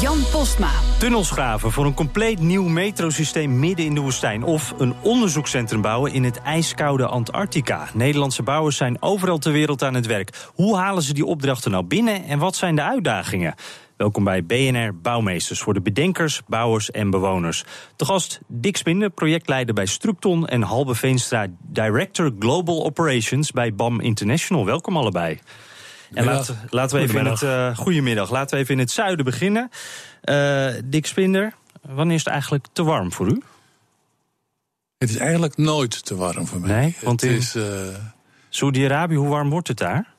Jan Postma. Tunnels graven voor een compleet nieuw metrosysteem midden in de woestijn. Of een onderzoekscentrum bouwen in het ijskoude Antarctica. Nederlandse bouwers zijn overal ter wereld aan het werk. Hoe halen ze die opdrachten nou binnen en wat zijn de uitdagingen? Welkom bij BNR Bouwmeesters voor de bedenkers, bouwers en bewoners. Te gast Dick Spinder, projectleider bij Structon en Halbe Veenstra, director Global Operations bij BAM International. Welkom allebei. En laten, laten we even in het uh, goedemiddag. Laten we even in het zuiden beginnen. Uh, Dick Spinder, wanneer is het eigenlijk te warm voor u? Het is eigenlijk nooit te warm voor mij. Nee, want het in is, uh, Saudi-Arabië, hoe warm wordt het daar?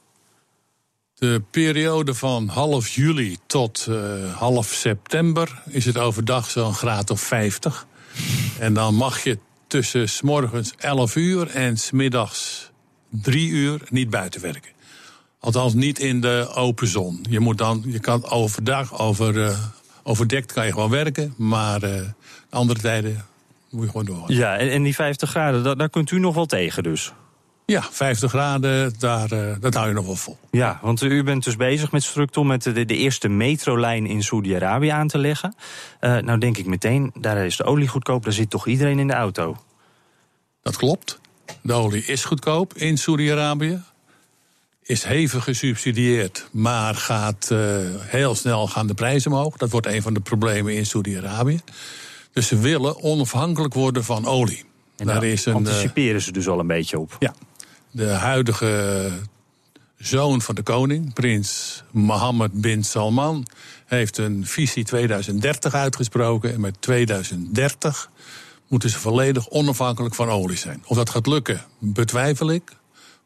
De periode van half juli tot half september is het overdag zo'n graad of 50. En dan mag je tussen s morgens 11 uur en s middags 3 uur niet buiten werken. Althans niet in de open zon. Je, moet dan, je kan overdag, over, uh, overdekt kan je gewoon werken. Maar uh, andere tijden moet je gewoon door. Ja, en, en die 50 graden, daar, daar kunt u nog wel tegen dus? Ja, 50 graden, daar, uh, dat hou je nog wel vol. Ja, want u bent dus bezig met Structon met de, de eerste metrolijn in Saudi-Arabië aan te leggen. Nou denk ik meteen, daar is de olie goedkoop, daar zit toch iedereen in de auto? Dat klopt. De olie is goedkoop in Saudi-Arabië. Is hevig gesubsidieerd, maar gaat uh, heel snel gaan de prijzen omhoog. Dat wordt een van de problemen in Saudi-Arabië. Dus ze willen onafhankelijk worden van olie. En daar is een, anticiperen ze dus al een beetje op. Ja, de huidige zoon van de koning, prins Mohammed bin Salman, heeft een visie 2030 uitgesproken. En met 2030 moeten ze volledig onafhankelijk van olie zijn. Of dat gaat lukken, betwijfel ik.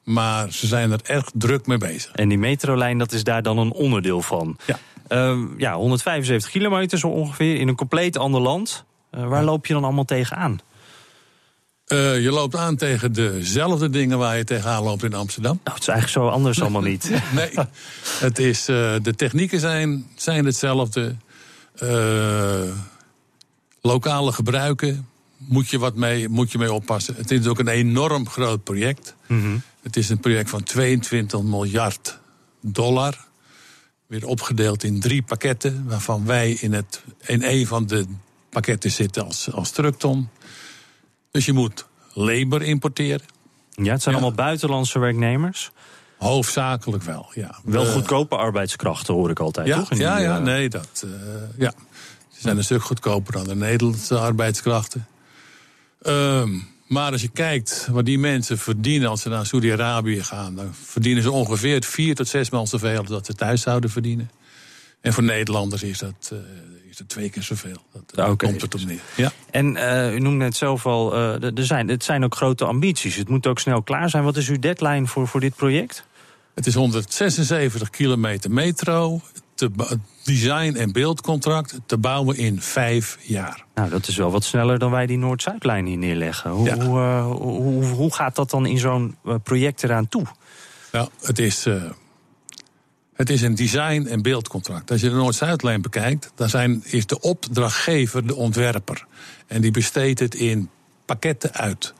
Maar ze zijn er erg druk mee bezig. En die metrolijn, dat is daar dan een onderdeel van. Ja, uh, ja 175 kilometer zo ongeveer in een compleet ander land. Uh, waar ja. loop je dan allemaal tegenaan? Uh, je loopt aan tegen dezelfde dingen waar je tegenaan loopt in Amsterdam. Nou, het is eigenlijk zo anders allemaal niet. nee, het is, uh, de technieken zijn, zijn hetzelfde. Lokale gebruiken moet je, wat mee, moet je mee oppassen. Het is ook een enorm groot project. Mm -hmm. Het is een project van 22 miljard dollar. Weer opgedeeld in drie pakketten, waarvan wij in, het, in een van de pakketten zitten als, als Structon. Dus je moet labor importeren. Ja, het zijn ja. allemaal buitenlandse werknemers. Hoofdzakelijk wel, ja. Wel uh, goedkope arbeidskrachten hoor ik altijd, ja, toch? Ja, ja, nee, dat, uh, ja. Ze zijn een stuk goedkoper dan de Nederlandse arbeidskrachten. Um, maar als je kijkt wat die mensen verdienen als ze naar Saudi-Arabië gaan... dan verdienen ze ongeveer vier tot zes maal zoveel als dat ze thuis zouden verdienen. En voor Nederlanders is dat... Uh, is het twee keer zoveel. Dat okay. komt het op neer. Ja. En uh, u noemde net zelf al, uh, er zijn, het zijn ook grote ambities. Het moet ook snel klaar zijn. Wat is uw deadline voor, voor dit project? Het is 176 kilometer metro. Te design- en beeldcontract te bouwen in vijf jaar. Nou, dat is wel wat sneller dan wij die Noord-Zuidlijn hier neerleggen. Hoe, ja. hoe, uh, hoe, hoe, gaat dat dan in zo'n project eraan toe? Nou, het is... Het is een design- en beeldcontract. Als je de Noord-Zuidlijn bekijkt, dan zijn, is de opdrachtgever de ontwerper. En die besteedt het in pakketten uit.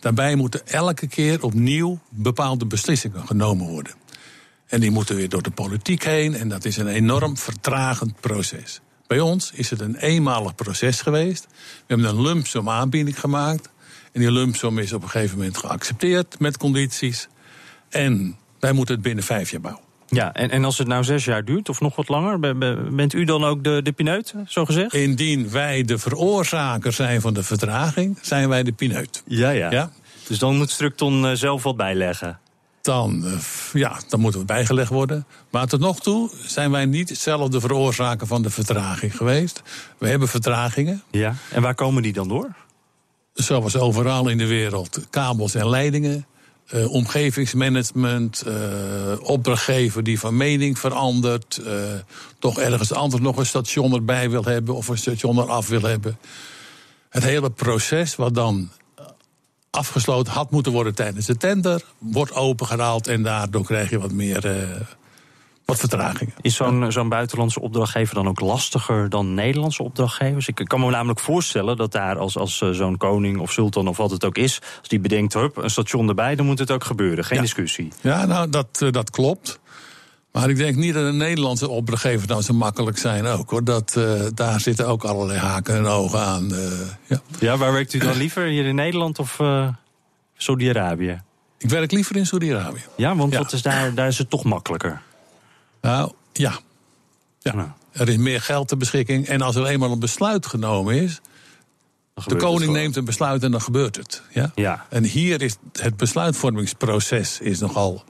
Daarbij moeten elke keer opnieuw bepaalde beslissingen genomen worden. En die moeten weer door de politiek heen. En dat is een enorm vertragend proces. Bij ons is het een eenmalig proces geweest. We hebben een lump sum aanbieding gemaakt. En die lump sum is op een gegeven moment geaccepteerd met condities. En wij moeten het binnen vijf jaar bouwen. Ja, en, en als het nou zes jaar duurt of nog wat langer, bent u dan ook de, de pineut, zo gezegd? Indien wij de veroorzaker zijn van de vertraging, zijn wij de pineut. Ja, ja. ja? Dus dan moet Structon zelf wat bijleggen? Dan, ja, dan moet het bijgelegd worden. Maar tot nog toe zijn wij niet zelf de veroorzaker van de vertraging geweest. We hebben vertragingen. Ja, en waar komen die dan door? Zoals overal in de wereld, kabels en leidingen. uh, omgevingsmanagement, uh, opdrachtgever die van mening verandert, uh, toch ergens anders nog een station erbij wil hebben of een station eraf wil hebben. Het hele proces, wat dan afgesloten had moeten worden tijdens de tender, wordt opengehaald en daardoor krijg je wat meer wat vertragingen. Is zo'n zo'n buitenlandse opdrachtgever dan ook lastiger dan Nederlandse opdrachtgevers? Ik kan me namelijk voorstellen dat daar als, als eh, zo'n koning of sultan of wat het ook is, als die bedenkt, hup, een station erbij, dan moet het ook gebeuren. Geen discussie. Ja, nou, dat, uh, dat klopt. Maar ik denk niet dat een Nederlandse opdrachtgever nou zo makkelijk zijn ook hoor. Dat, uh, daar zitten ook allerlei haken en ogen aan. ja. ja, waar werkt u dan liever? Hier in Nederland of Saudi-Arabië? Ik werk liever in Saudi-Arabië. Ja, want Wat is daar, daar is het toch makkelijker. Nou, ja. ja. Nou. Er is meer geld ter beschikking. En als er eenmaal een besluit genomen is. De koning neemt een besluit en dan gebeurt het. Ja? ja? En hier is het besluitvormingsproces is nogal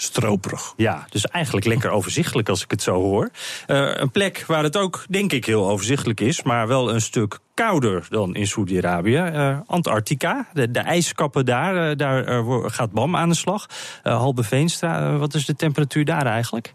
stroperig. Ja, dus eigenlijk lekker overzichtelijk als ik het zo hoor. Uh, een plek waar het ook, denk ik, heel overzichtelijk is, maar wel een stuk kouder dan in Saudi-Arabië. Uh, Antarctica, de, de, ijskappen daar, uh, daar gaat BAM aan de slag. Halbe Veenstra, wat is de temperatuur daar eigenlijk?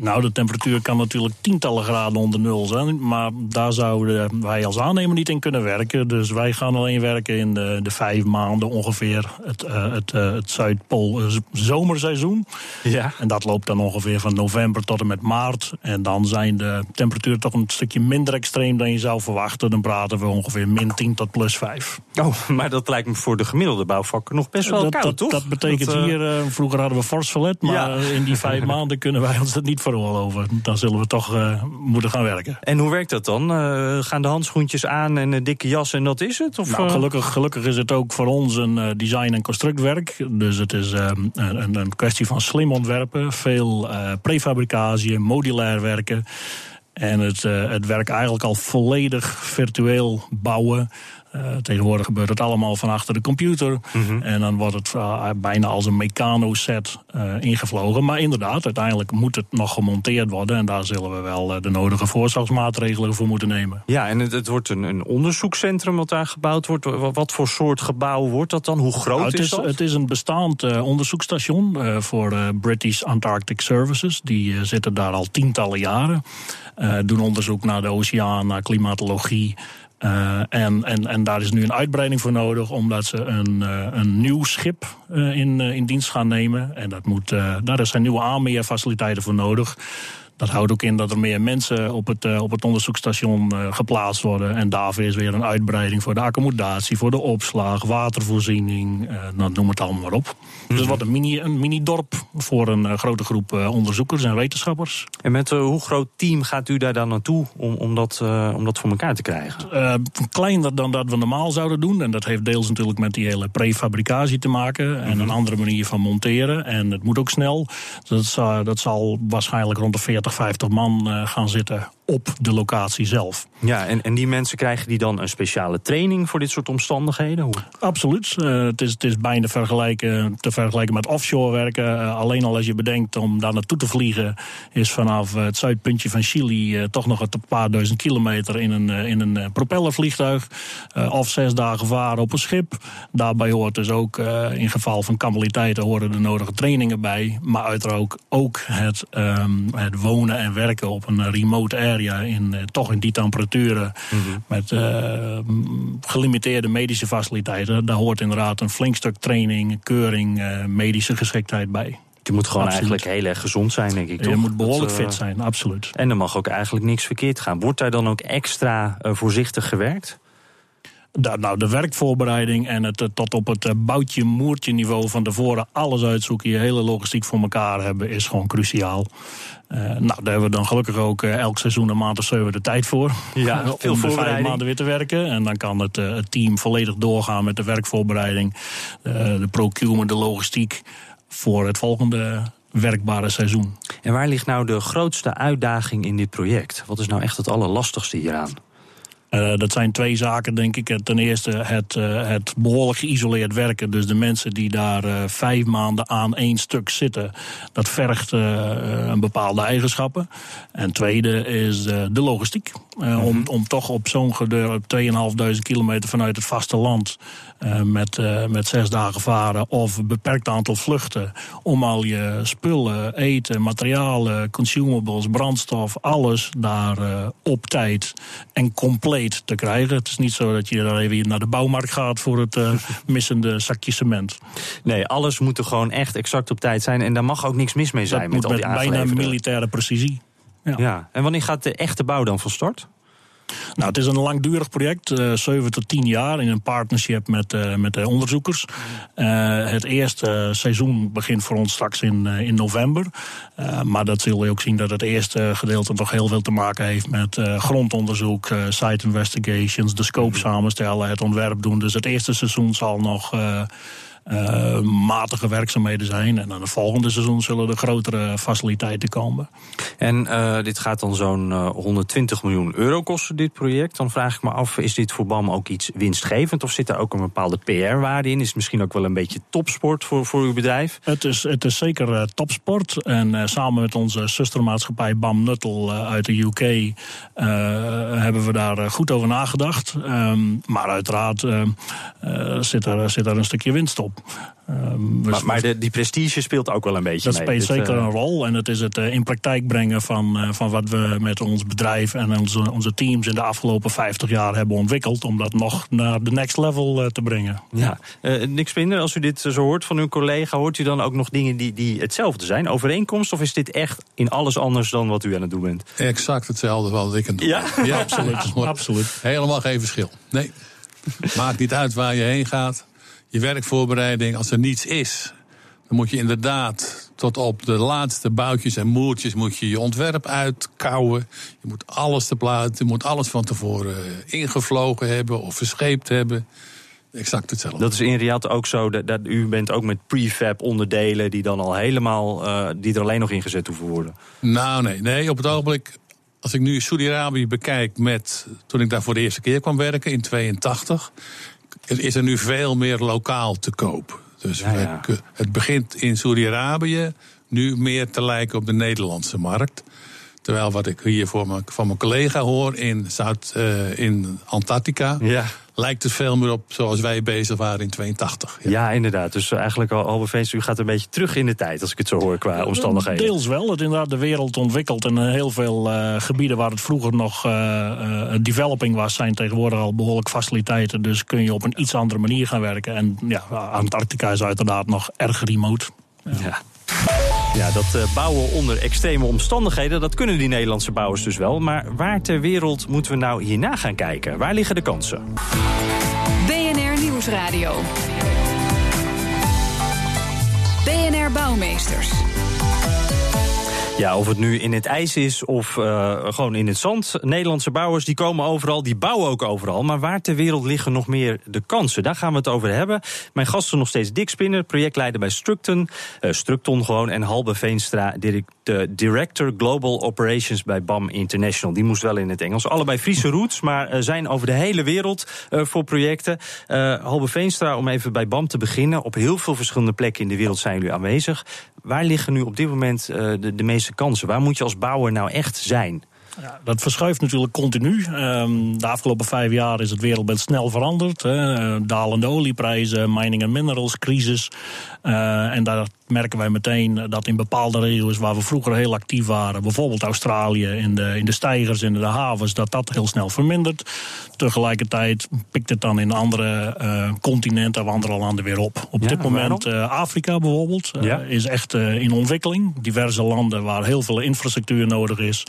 Nou, de temperatuur kan natuurlijk tientallen graden onder nul zijn. Maar daar zouden wij als aannemer niet in kunnen werken. Dus wij gaan alleen werken in de, de vijf maanden ongeveer. Het, uh, het, uh, het Zuidpool zomerseizoen. Ja. En dat loopt dan ongeveer van november tot en met maart. En dan zijn de temperaturen toch een stukje minder extreem dan je zou verwachten. Dan praten we ongeveer min 10 tot plus 5. Oh, maar dat lijkt me voor de gemiddelde bouwvakker nog best wel dat, koud, dat, toch? Dat betekent dat, uh... hier, vroeger hadden we fors verlet. Maar ja. in die vijf maanden kunnen wij ons dat niet al over. Dan zullen we toch uh, moeten gaan werken. En hoe werkt dat dan? Uh, gaan de handschoentjes aan en een dikke jas en dat is het? Of, nou, gelukkig, gelukkig is het ook voor ons een design- en constructwerk. Dus het is een, een, kwestie van slim ontwerpen. Veel prefabricatie, modulair werken. En het, het werk eigenlijk al volledig virtueel bouwen. Uh, tegenwoordig gebeurt het allemaal van achter de computer. Mm -hmm. En dan wordt het uh, bijna als een mecano-set uh, ingevlogen. Maar inderdaad, uiteindelijk moet het nog gemonteerd worden. En daar zullen we wel de nodige voorzorgsmaatregelen voor moeten nemen. Ja, en het, het wordt een, een, onderzoekscentrum wat daar gebouwd wordt. Wat voor soort gebouw wordt dat dan? Hoe groot nou, het is, dat? Het is een bestaand onderzoeksstation voor British Antarctic Services. Die zitten daar al tientallen jaren. doen onderzoek naar de oceaan, naar klimatologie... Uh, en, en, en daar is nu een uitbreiding voor nodig, omdat ze een, uh, een nieuw schip uh, in, in dienst gaan nemen. En dat moet, daar zijn nieuwe aanmeerfaciliteiten voor nodig. Dat houdt ook in dat er meer mensen op het, uh, op het onderzoekstation uh, geplaatst worden. En daarvoor is weer een uitbreiding voor de accommodatie, voor de opslag, watervoorziening. Uh, nou, noem het allemaal maar op. Mm. Dus wat een mini-dorp een mini voor een grote groep onderzoekers en wetenschappers. En met hoe groot team gaat u daar dan naartoe om, om, dat, om dat voor elkaar te krijgen? kleiner dan dat we normaal zouden doen. En dat heeft deels natuurlijk met die hele prefabricatie te maken. Mm -hmm. En een andere manier van monteren. En het moet ook snel. Dat, dat zal waarschijnlijk rond de 40 50 man uh, gaan zitten op de locatie zelf. Ja, en, en die mensen krijgen die dan een speciale training voor dit soort omstandigheden? Hoe? Absoluut. Uh, het, is, het is bijna vergelijken, te vergelijken met offshore werken. Uh, alleen al als je bedenkt om daar naartoe te vliegen, is vanaf het zuidpuntje van Chili uh, toch nog een paar duizend kilometer in een, in een propellervliegtuig. of zes dagen varen op een schip. Daarbij hoort dus ook in geval van kampaliteiten horen de nodige trainingen bij. Maar uiteraard ook het, um, het wonen en werken op een remote area in, uh, toch in die temperaturen. Mm -hmm. Met uh, gelimiteerde medische faciliteiten. Daar hoort inderdaad een flink stuk training, keuring, uh, medische geschiktheid bij. Je moet gewoon absoluut. eigenlijk heel erg gezond zijn, denk ik. Toch? Je moet behoorlijk dat, fit zijn, absoluut. En er mag ook eigenlijk niks verkeerd gaan. Wordt daar dan ook extra voorzichtig gewerkt? De, nou, de werkvoorbereiding en het tot op het boutje moertje niveau van tevoren alles uitzoeken, je hele logistiek voor elkaar hebben, is gewoon cruciaal. Uh, nou, daar hebben we dan gelukkig ook uh, elk seizoen een maand of zeven de tijd voor. Ja, veel om de vijf maanden weer te werken. En dan kan het, het team volledig doorgaan met de werkvoorbereiding, de procurement, de logistiek voor het volgende werkbare seizoen. En waar ligt nou de grootste uitdaging in dit project? Wat is nou echt het allerlastigste hieraan? Uh, dat zijn twee zaken, denk ik. Ten eerste het, uh, het behoorlijk geïsoleerd werken. Dus de mensen die daar uh, vijf maanden aan één stuk zitten, dat vergt een bepaalde eigenschappen. En tweede is de logistiek. Mm -hmm. om, om toch op zo'n gedeur 2.500 kilometer vanuit het vasteland met, met zes dagen varen of een beperkt aantal vluchten om al je spullen, eten, materialen, consumables, brandstof, alles daar op tijd en compleet te krijgen. Het is niet zo dat je dan even naar de bouwmarkt gaat voor het uh, missende zakje cement. Nee, alles moet er gewoon echt exact op tijd zijn. En daar mag ook niks mis mee zijn. Dat met moet al die met bijna militaire precisie. Ja. ja. En wanneer gaat de echte bouw dan van start? Nou, het is een langdurig project, uh, 7 tot 10 jaar, in een partnership met, uh, met de onderzoekers. Uh, het eerste seizoen begint voor ons straks in, in november. maar dat zul je ook zien dat het eerste gedeelte nog heel veel te maken heeft met grondonderzoek, site investigations, de scope samenstellen, het ontwerp doen. Dus het eerste seizoen zal nog uh, matige werkzaamheden zijn. En dan het volgende seizoen zullen er grotere faciliteiten komen. En uh, dit gaat dan zo'n uh, 120 miljoen euro kosten, dit project. Dan vraag ik me af, is dit voor BAM ook iets winstgevend? Of zit er ook een bepaalde PR-waarde in? Is het misschien ook wel een beetje topsport voor, voor uw bedrijf? Het is, het is zeker topsport. En samen met onze zustermaatschappij BAM Nuttel uit de UK... hebben we daar goed over nagedacht. Um, maar uiteraard zit, er, zit er een stukje winst op. Um, maar, maar de, die prestige speelt ook wel een beetje dat mee. Dat speelt zeker uh, een rol. En het is het uh, in praktijk brengen van, uh, van wat we met ons bedrijf en onze, onze teams in de afgelopen 50 jaar hebben ontwikkeld. Om dat nog naar de next level te brengen. Ja. Nick Spinder, als u dit zo hoort van uw collega, hoort u dan ook nog dingen die, die hetzelfde zijn? Overeenkomst? Of is dit echt in alles anders dan wat u aan het doen bent? Exact hetzelfde wat ik aan het doen ja? ben. Ja, absoluut. absoluut. Helemaal geen verschil. Nee. Maakt niet uit waar je heen gaat je werkvoorbereiding, als er niets is, dan moet je inderdaad tot op de laatste boutjes en moertjes moet je je ontwerp uitkouwen. Je moet alles te plaatsen, je moet alles van tevoren ingevlogen hebben of verscheept hebben. Exact hetzelfde. Dat is in Riyadh ook zo. Dat, dat, u bent ook met prefab onderdelen die dan al helemaal, uh, die er alleen nog ingezet hoeven worden. Nou nee, nee, op het ogenblik. Als ik nu Saudi-Arabië bekijk met toen ik daar voor de eerste keer kwam werken in 82 is er nu veel meer lokaal te koop. Dus ja, ja. het begint in Saudi-Arabië nu meer te lijken op de Nederlandse markt. Terwijl wat ik hier voor mijn, van mijn collega hoor in, Zuid, uh, in Antarctica. Ja. Lijkt het veel meer op zoals wij bezig waren in 82. Ja, ja inderdaad. Dus eigenlijk, Albert Veens, u gaat een beetje terug in de tijd, als ik het zo hoor, qua omstandigheden. Deels wel. Het inderdaad de wereld ontwikkelt. En heel veel uh, gebieden waar het vroeger nog uh, uh, developing was, zijn tegenwoordig al behoorlijk faciliteiten. Dus kun je op een iets andere manier gaan werken. En ja, Antarctica is uiteraard nog erg remote. Ja. ja. Ja, dat uh, bouwen onder extreme omstandigheden, dat kunnen die Nederlandse bouwers dus wel. Maar waar ter wereld moeten we nou hierna gaan kijken? Waar liggen de kansen? BNR Nieuwsradio. BNR Bouwmeesters. Ja, of het nu in het ijs is of uh, gewoon in het zand. Nederlandse bouwers die komen overal, die bouwen ook overal. Maar waar ter wereld liggen nog meer de kansen? Daar gaan we het over hebben. Mijn gasten nog steeds Dick Spinner, projectleider bij Structon. Uh, Structon gewoon. En Halbe Veenstra, direct, Director Global Operations bij BAM International. Die moest wel in het Engels. Allebei Friese roots, maar zijn over de hele wereld voor projecten. Halbe Veenstra, om even bij BAM te beginnen. Op heel veel verschillende plekken in de wereld zijn jullie aanwezig. Waar liggen nu op dit moment de, de meeste kansen? Waar moet je als bouwer nou echt zijn? Ja, dat verschuift natuurlijk continu. Um, de afgelopen vijf jaar is het wereldbeeld snel veranderd. Hè. Dalende olieprijzen, mining en minerals, crisis. Uh, en daar merken wij meteen dat in bepaalde regio's waar we vroeger heel actief waren, bijvoorbeeld Australië in de, in de stijgers en de havens, dat dat heel snel vermindert. Tegelijkertijd pikt het dan in andere uh, continenten of andere landen weer op. Op ja, dit moment uh, Afrika bijvoorbeeld ja. is echt in ontwikkeling. Diverse landen waar heel veel infrastructuur nodig is.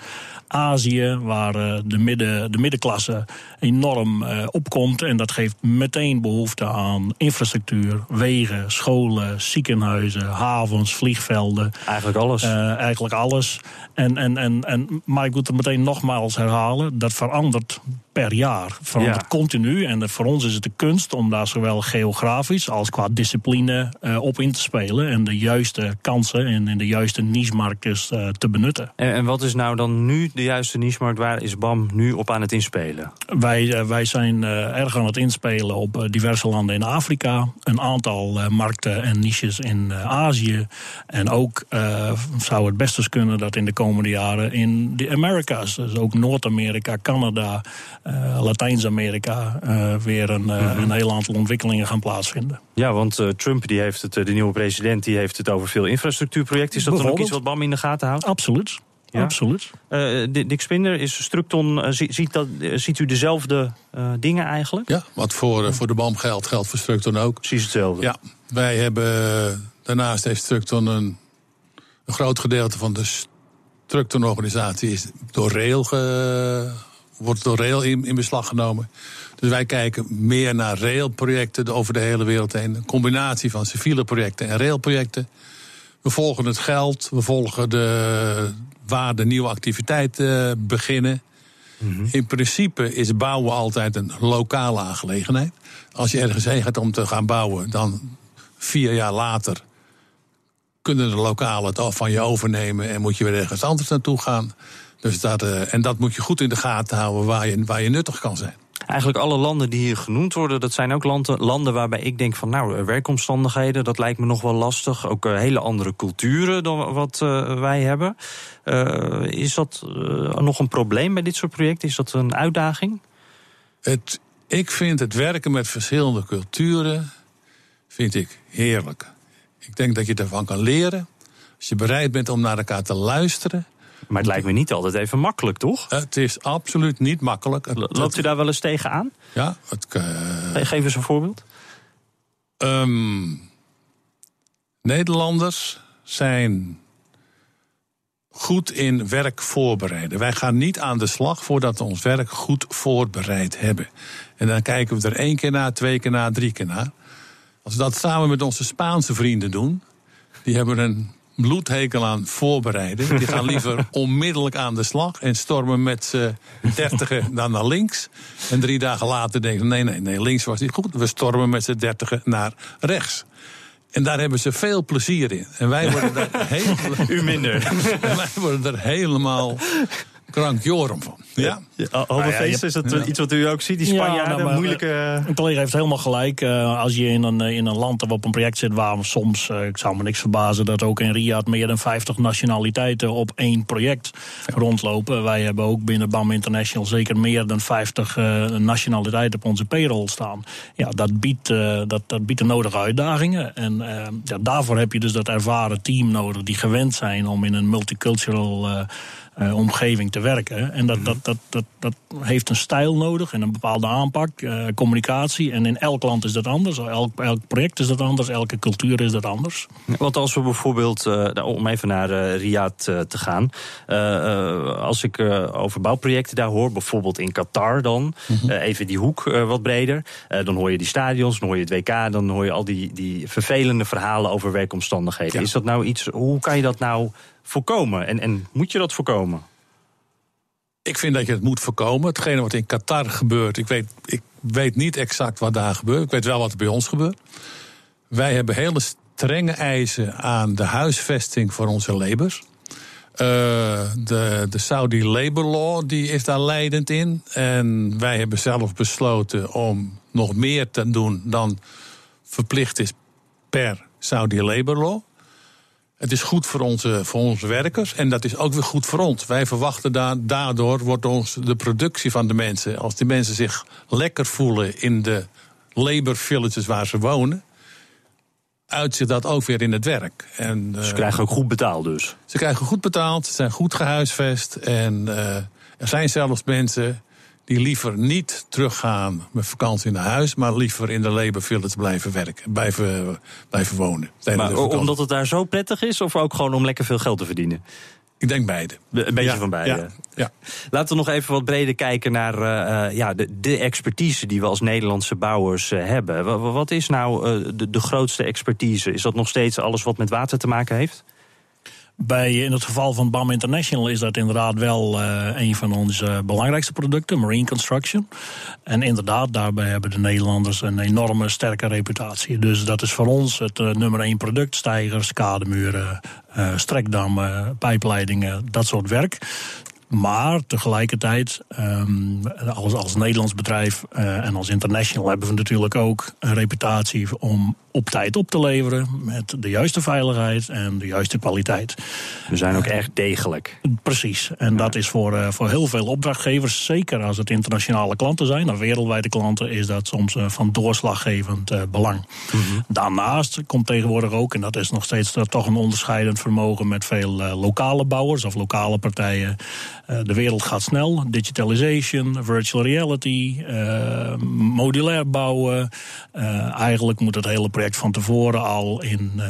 Azië, waar uh, de, midden, de middenklasse enorm uh, opkomt. En dat geeft meteen behoefte aan infrastructuur, wegen, scholen, ziekenhuizen, havens, vliegvelden. Eigenlijk alles. Uh, eigenlijk alles. En, en, en, en, maar ik moet het meteen nogmaals herhalen: dat verandert per jaar. Verandert continu. En voor ons is het de kunst om daar zowel geografisch als qua discipline uh, op in te spelen. En de juiste kansen en, in de juiste niche-markten uh, te benutten. En, en, wat is nou dan nu de juiste niche-markt? Waar is BAM nu op aan het inspelen? Wij, wij zijn erg aan het inspelen op diverse landen in Afrika. Een aantal markten en niches in Azië. En ook zou het best eens kunnen dat in de komende jaren in de Americas, dus ook Noord-Amerika, Canada, Latijns-Amerika, uh, weer een, uh, een heel aantal ontwikkelingen gaan plaatsvinden. Ja, want Trump die heeft het, de nieuwe president, die heeft het over veel infrastructuurprojecten. Is dat dan ook iets wat BAM in de gaten houdt? Absoluut. Ja. Absoluut. Dick Spinder, is Structon, ziet, dat, ziet u dezelfde dingen eigenlijk? Ja, wat voor, voor de BAM geldt, geldt voor Structon ook. Precies hetzelfde. Ja, wij hebben, daarnaast heeft Structon een, een groot gedeelte van de Structon-organisatie is door rail ge, wordt door rail in, in, beslag genomen. Dus wij kijken meer naar railprojecten over de hele wereld heen. Een combinatie van civiele projecten en railprojecten. We volgen het geld, we volgen de, waar de nieuwe activiteiten beginnen. Mhm. In principe is bouwen altijd een lokale aangelegenheid. Als je ergens heen gaat om te gaan bouwen, dan vier jaar later kunnen de lokalen het van je overnemen en moet je weer ergens anders naartoe gaan. Dus dat, uh, en dat moet je goed in de gaten houden waar je, waar je nuttig kan zijn. Eigenlijk alle landen die hier genoemd worden, dat zijn ook landen, landen waarbij ik denk van nou, eh, werkomstandigheden, dat lijkt me nog wel lastig. Ook uh, hele andere culturen dan wat uh, wij hebben. Is dat nog een probleem bij dit soort projecten? Is dat een uitdaging? Het, ik vind het werken met verschillende culturen vind ik heerlijk. Ik denk dat je daarvan kan leren. Als je bereid bent om naar elkaar te luisteren. Maar het lijkt me niet altijd even makkelijk, toch? Het is absoluut niet makkelijk. Loopt u daar wel eens tegen aan? Ja. Het, uh... Geef eens een voorbeeld. Um, Nederlanders zijn goed in werk voorbereiden. Wij gaan niet aan de slag voordat we ons werk goed voorbereid hebben. En dan kijken we er één keer na, twee keer na, drie keer na. Als we dat samen met onze Spaanse vrienden doen, die hebben een bloedhekel aan voorbereiden. Die gaan liever onmiddellijk aan de slag en stormen met z'n dertigen dan naar links. En drie dagen later denken nee, nee, nee, links was niet goed. We stormen met z'n dertigen naar rechts. En daar hebben ze veel plezier in. En wij worden daar helemaal. U minder. En wij worden er helemaal krankjorum van. Ja. ja. Overfeest, is dat iets wat u ook ziet? Die Spanjaarden, ja, nou, moeilijke... Een collega heeft helemaal gelijk. Uh, als je in een, in een land of op een project zit waar soms, uh, ik zou me niks verbazen... dat ook in Riyadh meer dan 50 nationaliteiten op één project rondlopen. Wij hebben ook binnen BAM International zeker meer dan 50 uh, nationaliteiten op onze payroll staan. Ja, dat biedt, dat, dat biedt de nodige uitdagingen. En ja, daarvoor heb je dus dat ervaren team nodig... die gewend zijn om in een multicultural uh, omgeving te werken. En dat, mhm. dat, dat, dat, dat heeft een stijl nodig en een bepaalde aanpak, uh, communicatie. En in elk land is dat anders, elk, elk project is dat anders, elke cultuur is dat anders. Want als we bijvoorbeeld, uh, om even naar Riyadh te gaan, als ik over bouwprojecten daar hoor, bijvoorbeeld in Qatar dan, mm even die hoek wat breder, dan hoor je die stadions, dan hoor je het WK, dan hoor je al die, die vervelende verhalen over werkomstandigheden. Ja. Is dat nou iets, hoe kan je dat nou voorkomen? En, en moet je dat voorkomen? Ik vind dat je het moet voorkomen. Hetgene wat in Qatar gebeurt, ik weet, ik weet niet exact wat daar gebeurt. Ik weet wel wat er bij ons gebeurt. Wij hebben hele strenge eisen aan de huisvesting voor onze labors. Uh, de, de Saudi Labor Law die is daar leidend in. En wij hebben zelf besloten om nog meer te doen dan verplicht is per Saudi Labor Law. Het is goed voor onze, voor onze werkers en dat is ook weer goed voor ons. Wij verwachten da daardoor wordt ons de productie van de mensen, als die mensen zich lekker voelen in de labor villages waar ze wonen, uitziet dat ook weer in het werk. En, ze krijgen ook goed betaald dus? Ze krijgen goed betaald, ze zijn goed gehuisvest en uh, er zijn zelfs mensen die liever niet teruggaan met vakantie naar huis, maar liever in de Labour Village blijven werken, blijven, blijven wonen. Maar omdat het daar zo prettig is, of ook gewoon om lekker veel geld te verdienen? Ik denk beide. Een beetje van beide. Ja, ja. Laten we nog even wat breder kijken naar uh, ja, de, de, expertise die we als Nederlandse bouwers uh, hebben. Wat, wat, is nou uh, de, de grootste expertise? Is dat nog steeds alles wat met water te maken heeft? Bij, in het geval van BAM International is dat inderdaad wel uh, een van onze belangrijkste producten, marine construction. En inderdaad, daarbij hebben de Nederlanders een enorme sterke reputatie. Dus dat is voor ons het uh, nummer één product: stijgers, kademuren, uh, strekdammen, pijpleidingen, dat soort werk. Maar tegelijkertijd, um, als, als Nederlands bedrijf en als international hebben we natuurlijk ook een reputatie om op tijd op te leveren. Met de juiste veiligheid en de juiste kwaliteit. We zijn ook echt degelijk. Precies. En ja. dat is voor, uh, voor heel veel opdrachtgevers, zeker als het internationale klanten zijn, of wereldwijde klanten, is dat soms van doorslaggevend belang. Mm -hmm. Daarnaast komt tegenwoordig ook, en dat is nog steeds toch een onderscheidend vermogen met veel lokale bouwers of lokale partijen. De wereld gaat snel. Digitalization, virtual reality, modulair bouwen. Eigenlijk moet het hele project van tevoren al in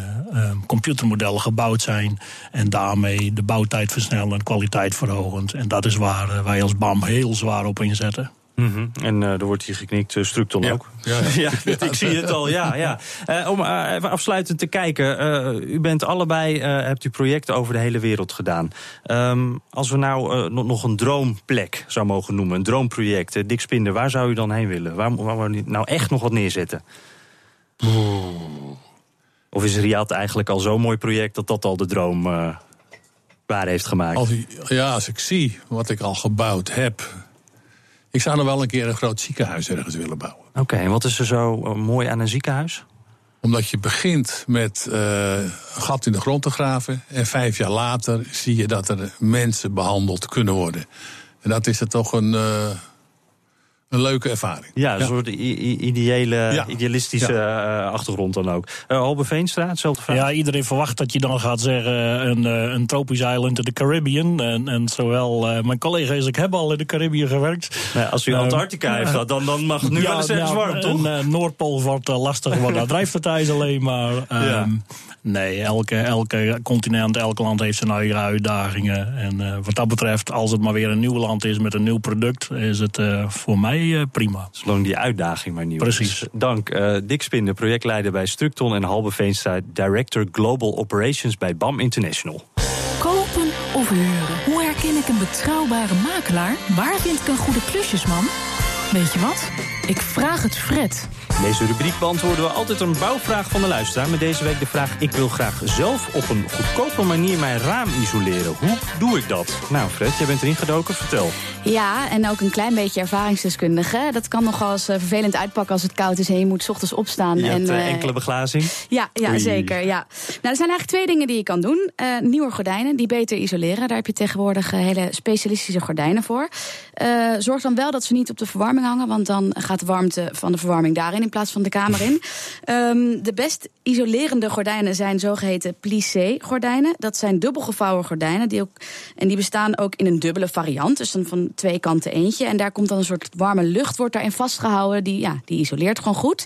computermodellen gebouwd zijn. En daarmee de bouwtijd versnellen en kwaliteit verhogend. En dat is waar wij als BAM heel zwaar op inzetten. Mm -hmm. En uh, er wordt hier geknikt, uh, Structon ja. ook. Ja, ja ik zie het al, ja. ja. Uh, om even afsluitend te kijken. u bent allebei, hebt u projecten over de hele wereld gedaan. Um, als we nou nog een droomplek zou mogen noemen, een droomproject. Dick Spinder, waar zou u dan heen willen? Waar, waar, waar nou echt nog wat neerzetten? Of is Riyadh eigenlijk al zo'n mooi project dat dat al de droom waar heeft gemaakt? Als, ja, als ik zie wat ik al gebouwd heb ik zou nog wel een keer een groot ziekenhuis ergens willen bouwen. Oké, okay, en wat is er zo uh, mooi aan een ziekenhuis? Omdat je begint met uh, een gat in de grond te graven. En vijf jaar later zie je dat er mensen behandeld kunnen worden. En dat is er toch een. Uh, een leuke ervaring. Ja, een ja. soort ideële, ja. idealistische ja. uh, achtergrond dan ook. Uh, Halbe Veenstra, hetzelfde vraag. Ja, iedereen verwacht dat je dan gaat zeggen een, uh, een tropisch eiland in de Caribbean. En, en zowel mijn collega's, ik heb al in de Caribbean gewerkt. Nou, als u Antarctica heeft gehad, dan, dan mag het nu wel eens ergens warm, toch? En, Noordpool wordt lastig, want daar drijft het ijs alleen maar. Um, nee, elke, elke continent, elk land heeft zijn eigen uitdagingen. En wat dat betreft, als het maar weer een nieuw land is met een nieuw product, is het voor mij uh, prima. Zolang die uitdaging maar nieuw Precies. is. Dank. Uh, Dick Spinder, projectleider bij Structon en Halbe Veenstra, Director Global Operations bij BAM International. Kopen of huren? Hoe herken ik een betrouwbare makelaar? Waar vind ik een goede klusjesman? Weet je wat? Ik vraag het Fred. In deze rubriek beantwoorden we altijd een bouwvraag van de luisteraar. Met deze week de vraag: Ik wil graag zelf op een goedkope manier mijn raam isoleren. Hoe doe ik dat? Nou, Fred, jij bent erin gedoken. Vertel. Ja, en ook een klein beetje ervaringsdeskundige. Dat kan nogal eens uh, vervelend uitpakken als het koud is en je moet 's ochtends opstaan. Je en, hebt uh, enkele beglazing. Ja, ja zeker. Ja. Nou, er zijn eigenlijk twee dingen die je kan doen. Uh, nieuwe gordijnen, die beter isoleren. Daar heb je tegenwoordig hele specialistische gordijnen voor. zorg dan wel dat ze niet op de verwarming hangen, want dan gaat warmte van de verwarming daarin in plaats van de kamer in. Um, de best isolerende gordijnen zijn zogeheten plissé-gordijnen. Dat zijn dubbelgevouwen gordijnen. Die ook, en die bestaan ook in een dubbele variant. Dus dan van twee kanten eentje. En daar komt dan een soort warme lucht wordt daarin vastgehouden. Die, ja, die isoleert gewoon goed.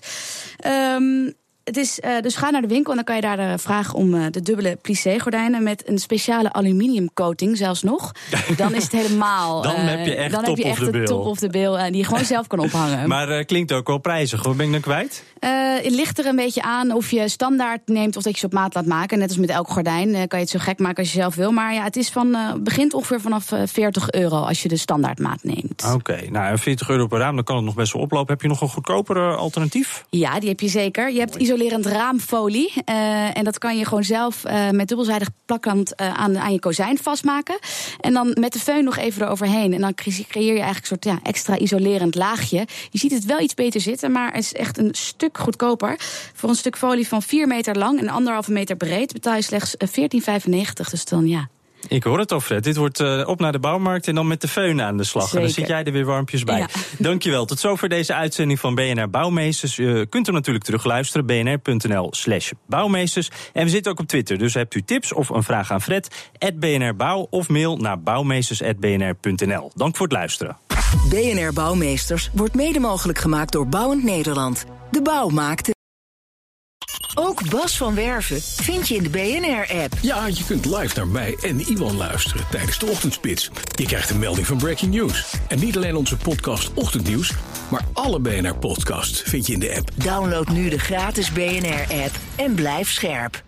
Um, het is, uh, dus ga naar de winkel en dan kan je daar uh, vragen om uh, de dubbele plissé-gordijnen met een speciale aluminiumcoating zelfs nog. Dan is het helemaal. dan heb je echt dan top heb je echt of de top of de bill die je gewoon zelf kan ophangen. maar klinkt ook wel prijzig. Hoe ben ik dan kwijt? het ligt er een beetje aan of je standaard neemt of dat je ze op maat laat maken. Net als met elk gordijn kan je het zo gek maken als je zelf wil. Maar ja, het is van, begint ongeveer vanaf 40 euro als je de standaardmaat neemt. Oké, okay, nou 40 euro per raam, dan kan het nog best wel oplopen. Heb je nog een goedkoper alternatief? Ja, die heb je zeker. Je hebt isolerend raamfolie. Uh, en dat kan je gewoon zelf uh, met dubbelzijdig plakkant uh, aan, aan je kozijn vastmaken. En dan met de föhn nog even eroverheen. En dan creëer je eigenlijk een soort ja, extra isolerend laagje. Je ziet het wel iets beter zitten, maar het is echt een stuk goedkoper. Voor een stuk folie van 4 meter lang en anderhalve meter breed betaal je slechts 14,95. Dus dan ja, ik hoor het al, Fred. Dit wordt uh, op naar de bouwmarkt en dan met de föhn aan de slag. Zeker. En dan zit jij er weer warmpjes bij. Ja. Dankjewel. Tot zover deze uitzending van BNR Bouwmeesters. Je kunt hem natuurlijk terugluisteren. bnr.nl slash bouwmeesters. En we zitten ook op Twitter. Dus hebt u tips of een vraag aan Fred? BNR Bouw of mail naar bouwmeesters.bnr.nl. Dank voor het luisteren. BNR Bouwmeesters wordt mede mogelijk gemaakt door Bouwend Nederland. De bouw maakt ook Bas van Werven vind je in de BNR-app. Ja, je kunt live naar mij en Iwan luisteren tijdens de ochtendspits. Je krijgt een melding van Breaking News. En niet alleen onze podcast Ochtendnieuws, maar alle BNR-podcasts vind je in de app. Download nu de gratis BNR-app en blijf scherp.